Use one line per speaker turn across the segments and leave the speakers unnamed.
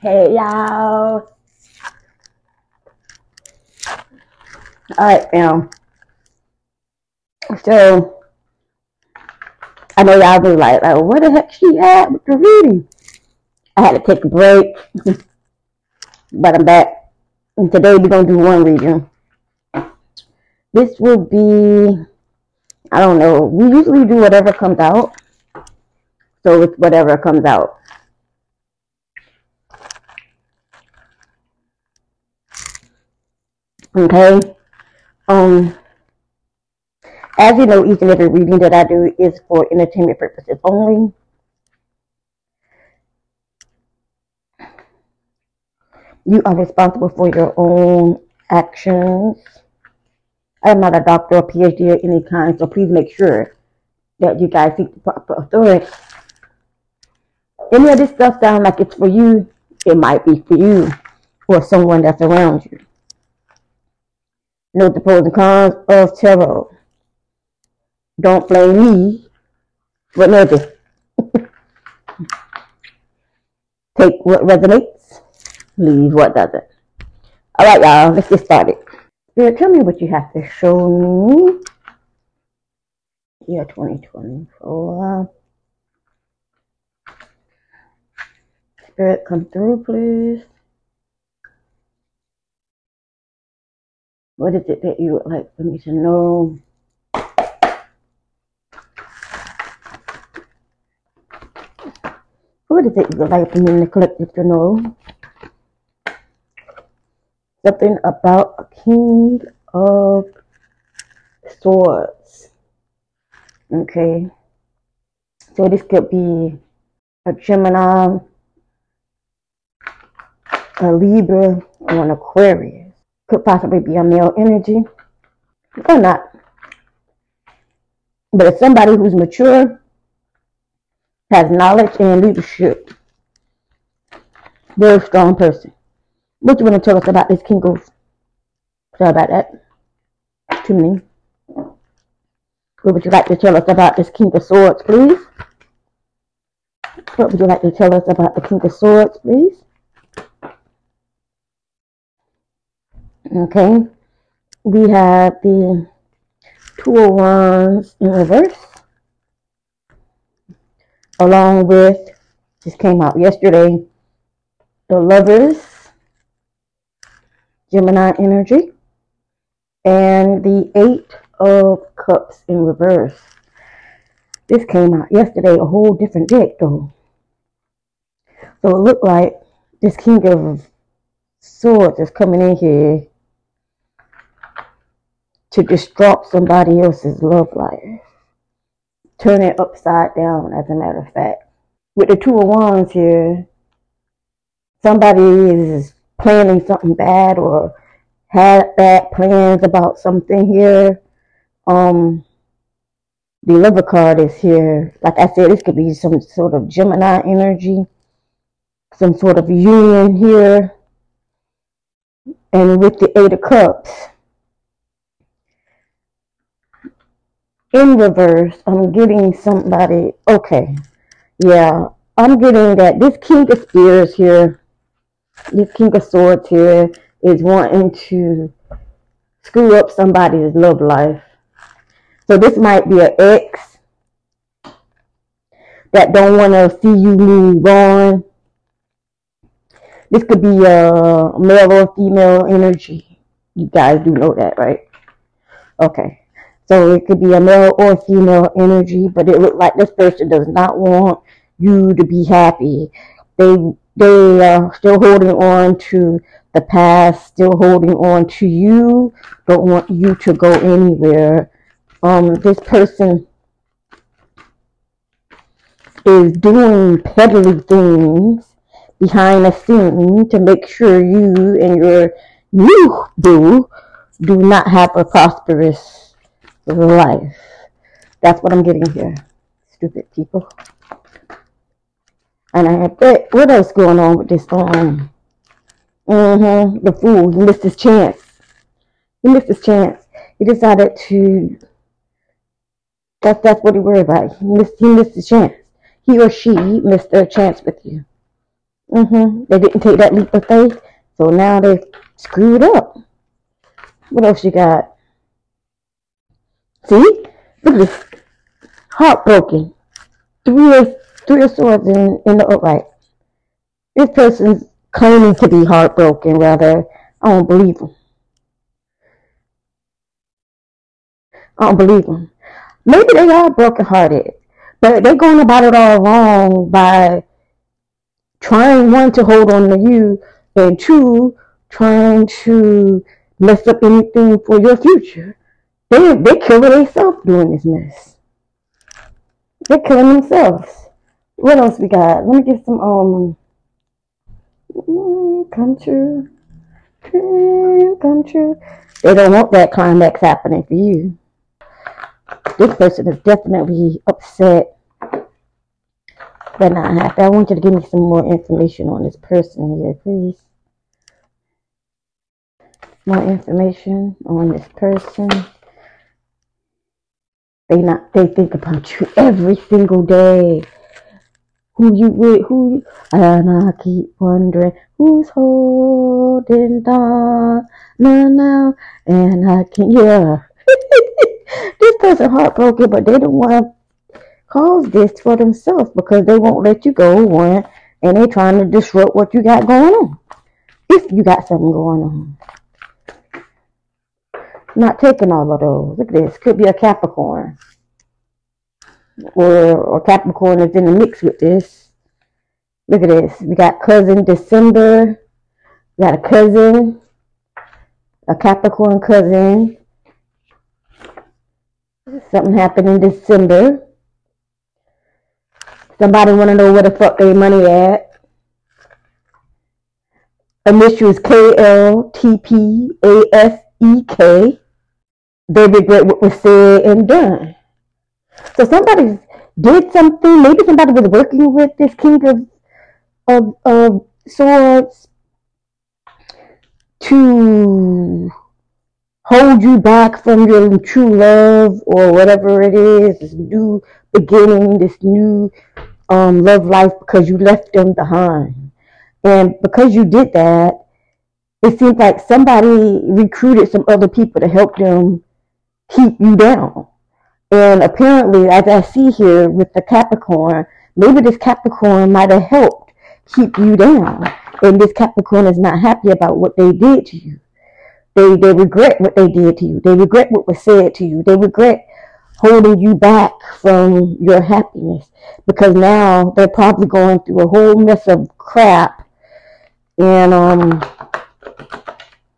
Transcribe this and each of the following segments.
Hey y'all. Alright, fam. So I know y'all be like, like, where the heck she at with the reading? I had to take a break, but I'm back. And today we're gonna do one reading. This will be I don't know. We usually do whatever comes out. So it's whatever comes out. Okay. Um as you know, each and every reading that I do is for entertainment purposes only. You are responsible for your own actions. I am not a doctor or PhD of any kind, so please make sure that you guys seek the proper authority. Any of this stuff sounds like it's for you, it might be for you or someone that's around you. Note the pros and cons of tarot. Don't blame me for nothing. Take what resonates, leave what doesn't. All right, y'all, let's get started. Spirit, tell me what you have to show me. Year 2024. Spirit, come through, please. What is it that you would like for me to know? What is it you would like for me in the collective to know? Something about a king of swords. Okay. So this could be a Gemini, a Libra, or an Aquarius. Could possibly be a male energy. Or not. But it's somebody who's mature has knowledge and leadership. Very strong person. What you want to tell us about this King of? Sorry about that. Too many. What would you like to tell us about this King of Swords, please? What would you like to tell us about the King of Swords, please? Okay. We have the Two oh of Wands in reverse along with, just came out yesterday, the Lovers, Gemini energy, and the Eight of Cups in reverse. This came out yesterday, a whole different deck though. So it looked like this King of Swords is coming in here to disrupt somebody else's love life turn it upside down, as a matter of fact. With the Two of Wands here, somebody is planning something bad or had bad plans about something here. Um, the lover card is here. Like I said, this could be some sort of Gemini energy, some sort of union here. And with the Eight of Cups, in reverse, I'm getting somebody, okay, yeah, I'm getting that this King of Spears here, this King of Swords here, is wanting to screw up somebody's love life. So this might be an ex that don't want to see you move on. This could be a male or female energy. You guys do know that, right? Okay. So it could be a male or female energy, but it looked like this person does not want you to be happy. They they are still holding on to the past, still holding on to you, don't want you to go anywhere. Um, this person is doing peddly things behind the scene to make sure you and your you do do not have a prosperous life. That's what I'm getting here. Stupid people. And I had that. What else going on with this um mm-hmm, the fool, he missed his chance. He missed his chance. He decided to that's that's what he worried about. He missed he missed his chance. He or she missed their chance with you. Mm-hmm. They didn't take that leap of faith, so now they screwed up. What else you got? See? Look at this. Heartbroken. Three of, three of swords in, in the upright. This person's claiming to be heartbroken, rather. I don't believe them. I don't believe them. Maybe they are brokenhearted, but they're going about it all wrong by trying one to hold on to you and two trying to mess up anything for your future. They they killing themselves doing this mess. They're killing themselves. What else we got? Let me get some um come true. Come true. They don't want that climax happening for you. This person is definitely upset but not happy. I want you to give me some more information on this person here, please. More information on this person. They not they think about you every single day. Who you with who you, and I keep wondering who's holding on now and I can yeah. this person heartbroken but they don't want to cause this for themselves because they won't let you go one and they trying to disrupt what you got going on. If you got something going on. Not taking all of those. Look at this. Could be a Capricorn. Or, or Capricorn is in the mix with this. Look at this. We got cousin December. We got a cousin. A Capricorn cousin. Something happened in December. Somebody want to know where the fuck their money at. Initials K L T P A S E K they regret what was said and done. So somebody did something. Maybe somebody was working with this king of of, of swords to hold you back from your true love or whatever it is, this new beginning, this new um, love life because you left them behind. And because you did that, it seems like somebody recruited some other people to help them keep you down. And apparently, as I see here with the Capricorn, maybe this Capricorn might have helped keep you down. And this Capricorn is not happy about what they did to you. They, they regret what they did to you. They regret what was said to you. They regret holding you back from your happiness because now they're probably going through a whole mess of crap and um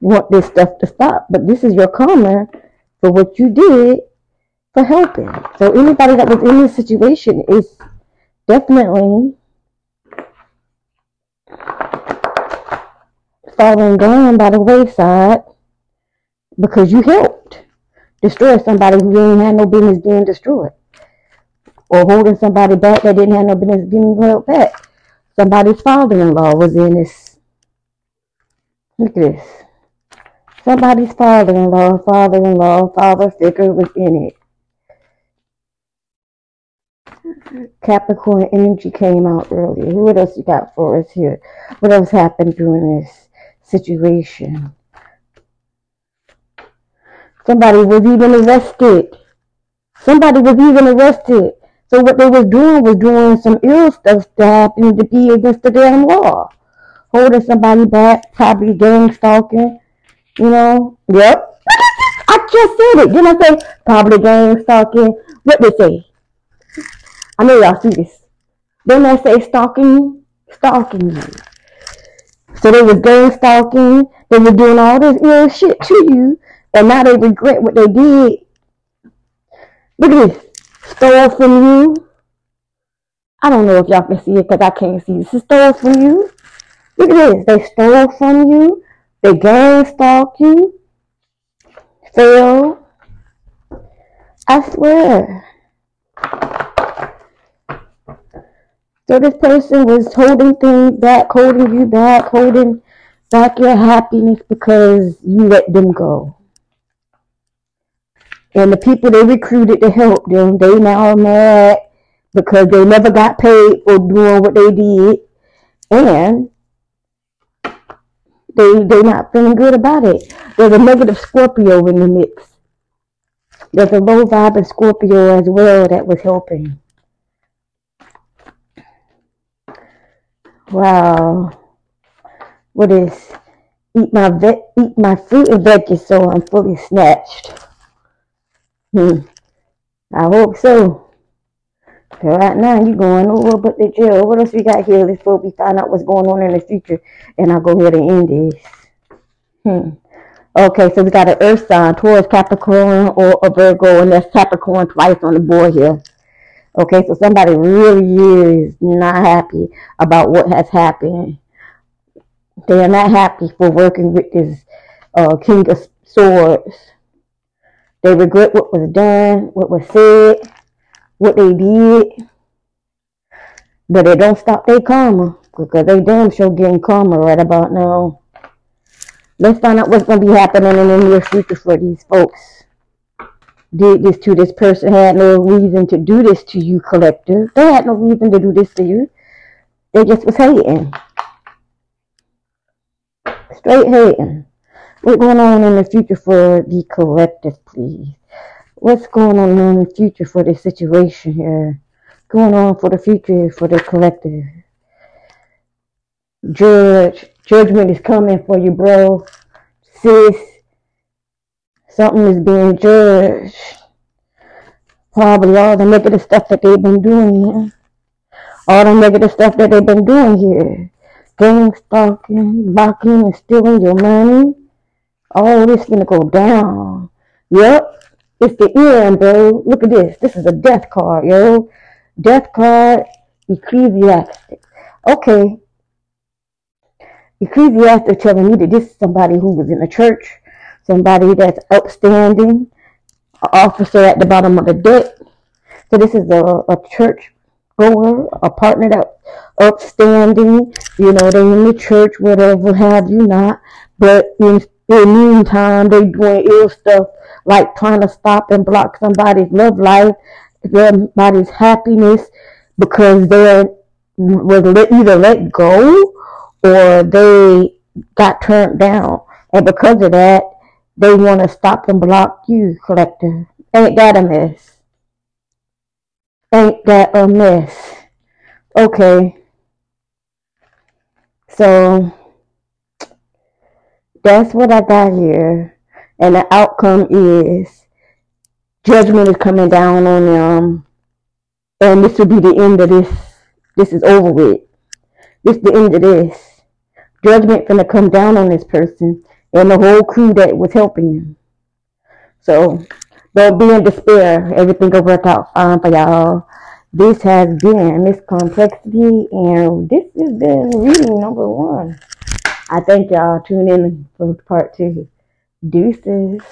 want this stuff to stop. But this is your karma for what you did for helping. So anybody that was in this situation is definitely falling down by the wayside because you helped destroy somebody who didn't have no business being destroyed. Or holding somebody back that didn't have no business being held back. Somebody's father-in-law was in this. Look at this. Somebody's father-in-law, father-in-law, father figure was in it. Capricorn energy came out earlier. What else you got for us here? What else happened during this situation? Somebody was even arrested. Somebody was even arrested. So what they was doing was doing some ill stuff that happened to be against the damn law. Holding somebody back, probably gang stalking, you know, yep. I just said it. Didn't I say probably gang stalking? What they say? I know y'all see this. Then they say stalking, stalking you. So they were gang stalking. They were doing all this ill shit to you, and now they regret what they did. Look at this. Stole from you. I don't know if y'all can see it because I can't see. This is stole from you. Look at this. They stole from you. They gang stalk you. Phil. I swear. So this person was holding things back, holding you back, holding back your happiness because you let them go. And the people they recruited to help them, they now are mad because they never got paid for doing what they did. And they they not feeling good about it. There's a negative Scorpio in the mix. There's a low vibe of Scorpio as well that was helping. Wow. What is eat my ve- eat my fruit and veggies so I'm fully snatched. Hmm. I hope so. So right now you going over but the jail. What else we got here before we find out what's going on in the future? And I'll go ahead and end this. Hmm. Okay, so we got an Earth sign, Taurus, Capricorn, or a Virgo, and there's Capricorn twice on the board here. Okay, so somebody really is not happy about what has happened. They are not happy for working with this uh, King of Swords. They regret what was done, what was said, what they did, but they don't stop their karma because they damn sure getting karma right about now. Let's find out what's going to be happening in the near future for these folks. Did this to this person, had no reason to do this to you, collective. They had no reason to do this to you. They just was hating. Straight hating. What's going on in the future for the collective, please? What's going on in the future for this situation here? Going on for the future for the collective. Judge, judgment is coming for you, bro. Sis, something is being judged. Probably all the negative stuff that they've been doing here. All the negative stuff that they've been doing here. Gang stalking, blocking, and stealing your money. All this gonna go down. Yep, it's the end, bro. Look at this. This is a death card, yo. Death card, ecclesiastic. Okay, Ecclesiastes telling me that this is somebody who was in the church, somebody that's upstanding, an officer at the bottom of the deck. So this is a, a church goer, a partner that upstanding, you know, they in the church, whatever have you not. But in, in the meantime, they doing ill stuff like trying to stop and block somebody's love life, somebody's happiness because they was either let go or they got turned down. And because of that, they want to stop and block you, collector. Ain't that a mess? Ain't that a mess? Okay. So that's what I got here. And the outcome is judgment is coming down on them. And this will be the end of this. This is over with. This is the end of this judgment gonna come down on this person and the whole crew that was helping you. So don't be in despair. Everything will work out fine for y'all. This has been Miss Karmplexity, and this has been reading number one. I thank y'all. Tune in for part two. Deuces.